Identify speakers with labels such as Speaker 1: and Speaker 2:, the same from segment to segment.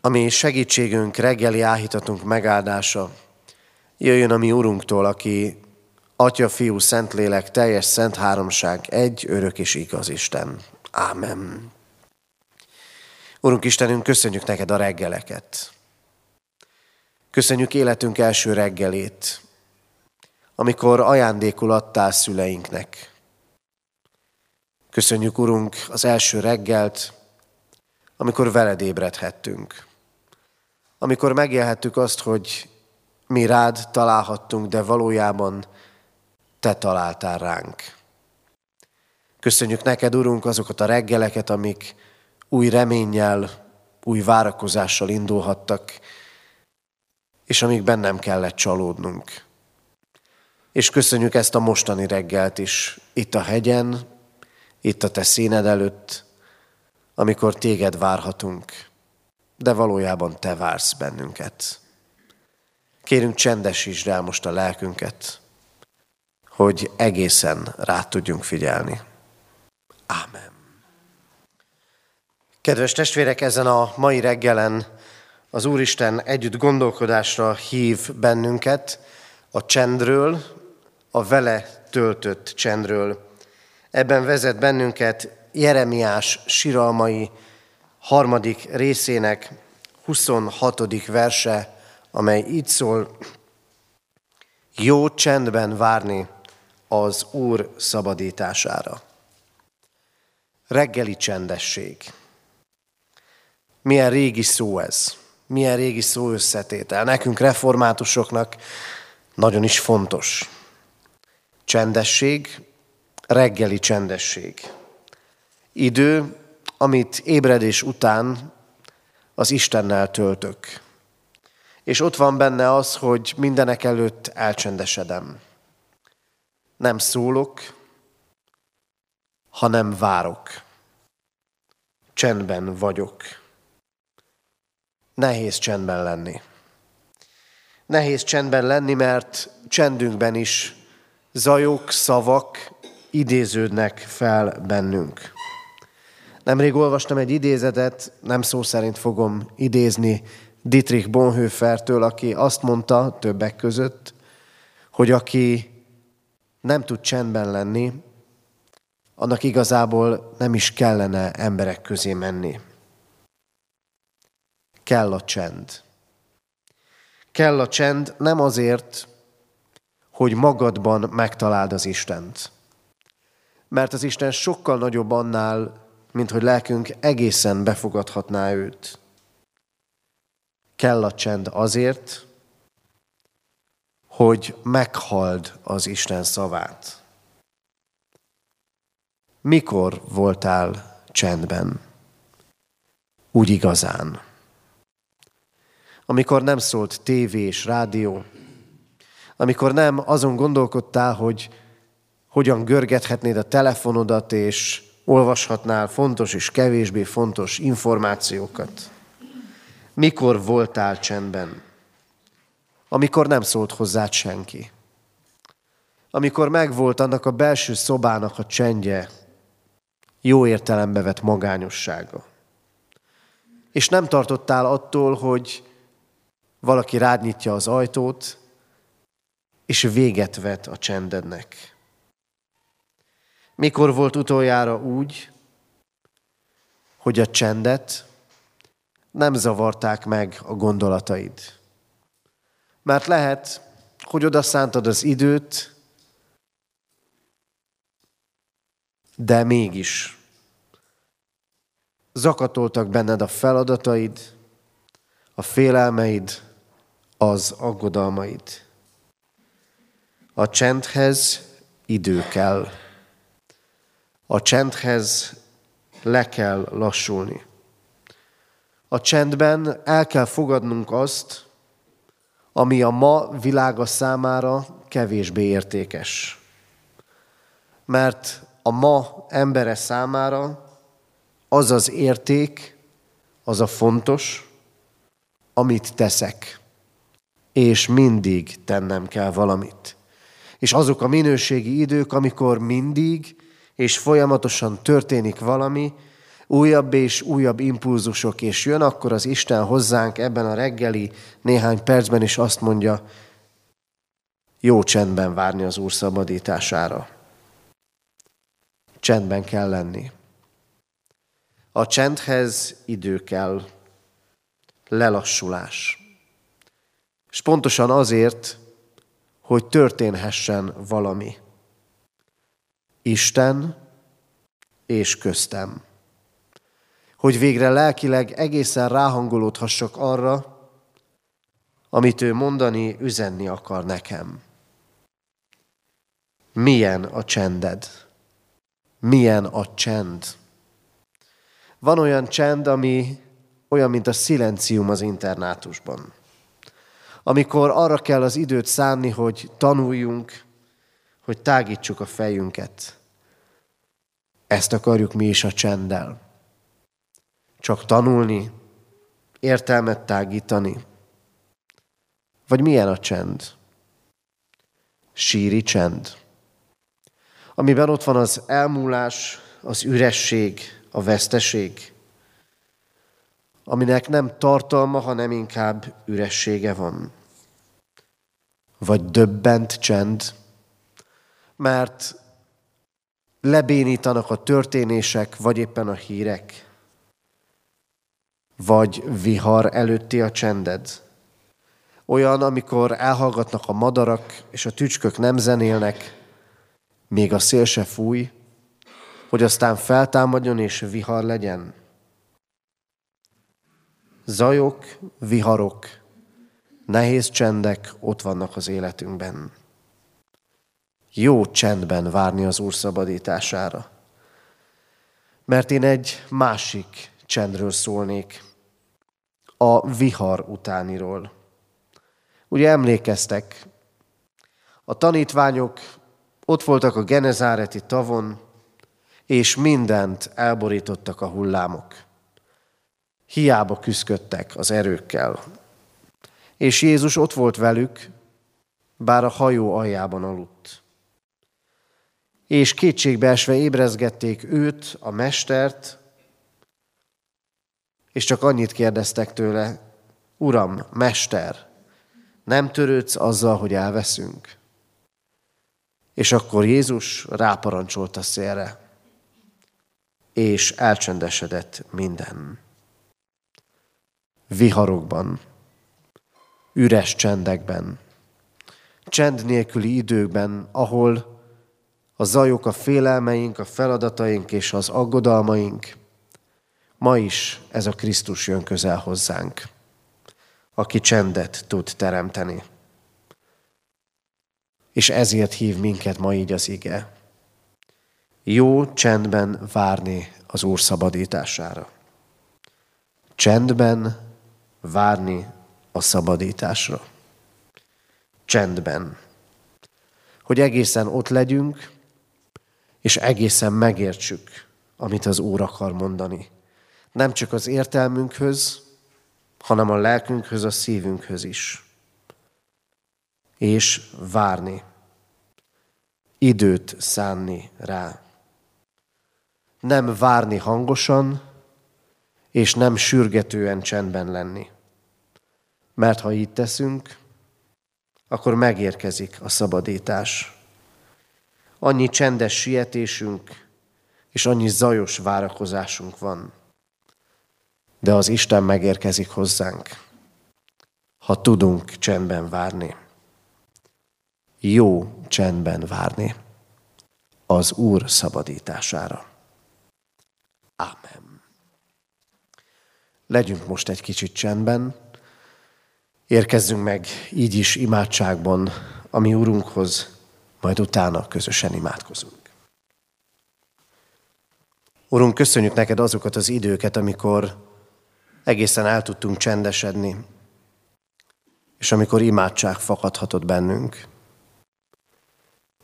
Speaker 1: ami segítségünk, reggeli áhítatunk megáldása, jöjjön a mi Urunktól, aki Atya, Fiú, Szentlélek, teljes szent háromság, egy örök és igaz Isten. Ámen. Urunk Istenünk, köszönjük neked a reggeleket. Köszönjük életünk első reggelét, amikor ajándékul adtál szüleinknek. Köszönjük, Urunk, az első reggelt, amikor veled ébredhettünk. Amikor megélhettük azt, hogy mi rád találhattunk, de valójában te találtál ránk. Köszönjük neked, Urunk, azokat a reggeleket, amik új reménnyel, új várakozással indulhattak, és amíg bennem kellett csalódnunk. És köszönjük ezt a mostani reggelt is, itt a hegyen, itt a te színed előtt, amikor téged várhatunk, de valójában te vársz bennünket. Kérünk csendesítsd el most a lelkünket, hogy egészen rá tudjunk figyelni. Ámen. Kedves testvérek, ezen a mai reggelen az Úristen együtt gondolkodásra hív bennünket a csendről, a vele töltött csendről. Ebben vezet bennünket Jeremiás siralmai harmadik részének 26. verse, amely így szól, jó csendben várni az Úr szabadítására. Reggeli csendesség. Milyen régi szó ez, milyen régi szó összetétel. Nekünk reformátusoknak nagyon is fontos. Csendesség, reggeli csendesség. Idő, amit ébredés után az Istennel töltök. És ott van benne az, hogy mindenek előtt elcsendesedem. Nem szólok, hanem várok. Csendben vagyok. Nehéz csendben lenni. Nehéz csendben lenni, mert csendünkben is zajok, szavak idéződnek fel bennünk. Nemrég olvastam egy idézetet, nem szó szerint fogom idézni Dietrich Bonhoeffertől, aki azt mondta többek között, hogy aki nem tud csendben lenni, annak igazából nem is kellene emberek közé menni. Kell a csend. Kell a csend nem azért, hogy magadban megtaláld az Istent. Mert az Isten sokkal nagyobb annál, mint hogy lelkünk egészen befogadhatná őt. Kell a csend azért, hogy meghald az Isten szavát. Mikor voltál csendben? Úgy igazán. Amikor nem szólt tévé és rádió, amikor nem azon gondolkodtál, hogy hogyan görgethetnéd a telefonodat, és olvashatnál fontos és kevésbé fontos információkat. Mikor voltál csendben? Amikor nem szólt hozzád senki. Amikor megvolt annak a belső szobának a csendje, jó értelembe vett magányossága. És nem tartottál attól, hogy valaki rád nyitja az ajtót, és véget vet a csendednek. Mikor volt utoljára úgy, hogy a csendet nem zavarták meg a gondolataid? Mert lehet, hogy oda szántad az időt, de mégis zakatoltak benned a feladataid, a félelmeid, az aggodalmaid. A csendhez idő kell. A csendhez le kell lassulni. A csendben el kell fogadnunk azt, ami a ma világa számára kevésbé értékes. Mert a ma embere számára az az érték, az a fontos, amit teszek. És mindig tennem kell valamit. És azok a minőségi idők, amikor mindig és folyamatosan történik valami, újabb és újabb impulzusok, és jön akkor az Isten hozzánk ebben a reggeli néhány percben, és azt mondja, jó csendben várni az Úr szabadítására. Csendben kell lenni. A csendhez idő kell, lelassulás. És pontosan azért, hogy történhessen valami. Isten és köztem. Hogy végre lelkileg egészen ráhangolódhassak arra, amit ő mondani, üzenni akar nekem. Milyen a csended? Milyen a csend? Van olyan csend, ami olyan, mint a szilencium az internátusban. Amikor arra kell az időt szánni, hogy tanuljunk, hogy tágítsuk a fejünket. Ezt akarjuk mi is a csenddel. Csak tanulni, értelmet tágítani. Vagy milyen a csend? Síri csend. Amiben ott van az elmúlás, az üresség, a veszteség, aminek nem tartalma, hanem inkább üressége van. Vagy döbbent csend, mert lebénítanak a történések, vagy éppen a hírek, vagy vihar előtti a csended. Olyan, amikor elhallgatnak a madarak, és a tücskök nem zenélnek, még a szél se fúj, hogy aztán feltámadjon és vihar legyen. Zajok, viharok, nehéz csendek ott vannak az életünkben. Jó csendben várni az Úr szabadítására. Mert én egy másik csendről szólnék, a vihar utániról. Ugye emlékeztek, a tanítványok ott voltak a Genezáreti tavon, és mindent elborítottak a hullámok. Hiába küzdöttek az erőkkel. És Jézus ott volt velük, bár a hajó aljában aludt. És kétségbeesve ébrezgették őt, a mestert, és csak annyit kérdeztek tőle, Uram, Mester, nem törődsz azzal, hogy elveszünk? És akkor Jézus ráparancsolt a szélre, és elcsendesedett minden. Viharokban, üres csendekben, csend nélküli időkben, ahol a zajok, a félelmeink, a feladataink és az aggodalmaink, ma is ez a Krisztus jön közel hozzánk, aki csendet tud teremteni. És ezért hív minket ma így az ige. Jó csendben várni az Úr szabadítására. Csendben várni a szabadításra. Csendben. Hogy egészen ott legyünk, és egészen megértsük, amit az Úr akar mondani. Nem csak az értelmünkhöz, hanem a lelkünkhöz, a szívünkhöz is. És várni. Időt szánni rá. Nem várni hangosan, és nem sürgetően csendben lenni. Mert ha így teszünk, akkor megérkezik a szabadítás. Annyi csendes sietésünk, és annyi zajos várakozásunk van. De az Isten megérkezik hozzánk, ha tudunk csendben várni. Jó csendben várni az Úr szabadítására. Ámen. Legyünk most egy kicsit csendben, érkezzünk meg így is imádságban, ami Urunkhoz, majd utána közösen imádkozunk. Urunk, köszönjük neked azokat az időket, amikor egészen el tudtunk csendesedni, és amikor imádság fakadhatott bennünk.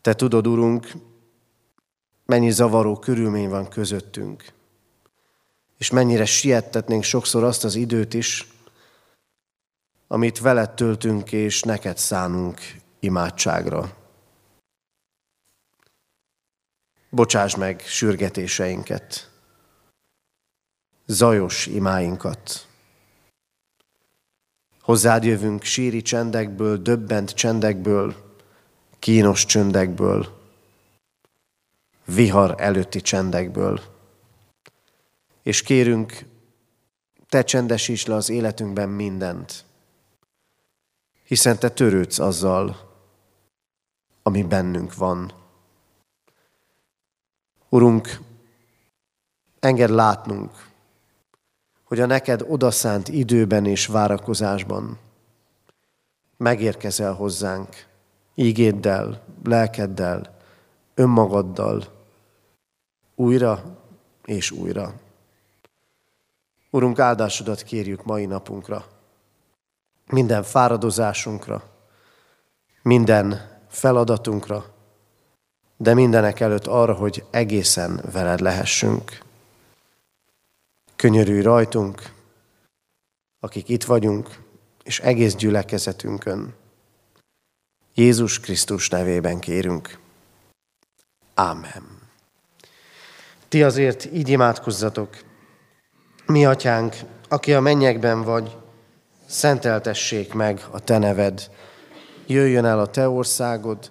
Speaker 1: Te tudod, Urunk, mennyi zavaró körülmény van közöttünk, és mennyire siettetnénk sokszor azt az időt is, amit veled töltünk és neked szánunk imádságra. Bocsáss meg sürgetéseinket. zajos imáinkat. Hozzád jövünk síri csendekből, döbbent csendekből, kínos csöndekből, vihar előtti csendekből. És kérünk, te csendesíts le az életünkben mindent, hiszen te törődsz azzal, ami bennünk van. Urunk, enged látnunk, hogy a neked odaszánt időben és várakozásban megérkezel hozzánk, ígéddel, lelkeddel, önmagaddal, újra és újra. Urunk, áldásodat kérjük mai napunkra, minden fáradozásunkra, minden feladatunkra, de mindenek előtt arra, hogy egészen veled lehessünk. Könyörülj rajtunk, akik itt vagyunk, és egész gyülekezetünkön. Jézus Krisztus nevében kérünk. Ámen. Ti azért így imádkozzatok. Mi, atyánk, aki a mennyekben vagy, szenteltessék meg a te neved. Jöjjön el a te országod,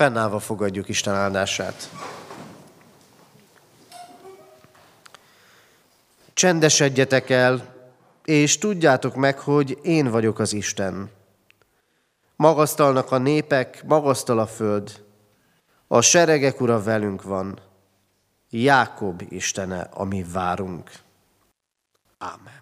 Speaker 1: Fennállva fogadjuk Isten áldását. Csendesedjetek el, és tudjátok meg, hogy én vagyok az Isten. Magasztalnak a népek, magasztal a föld. A seregek ura velünk van. Jákob Istene, ami várunk. Ámen.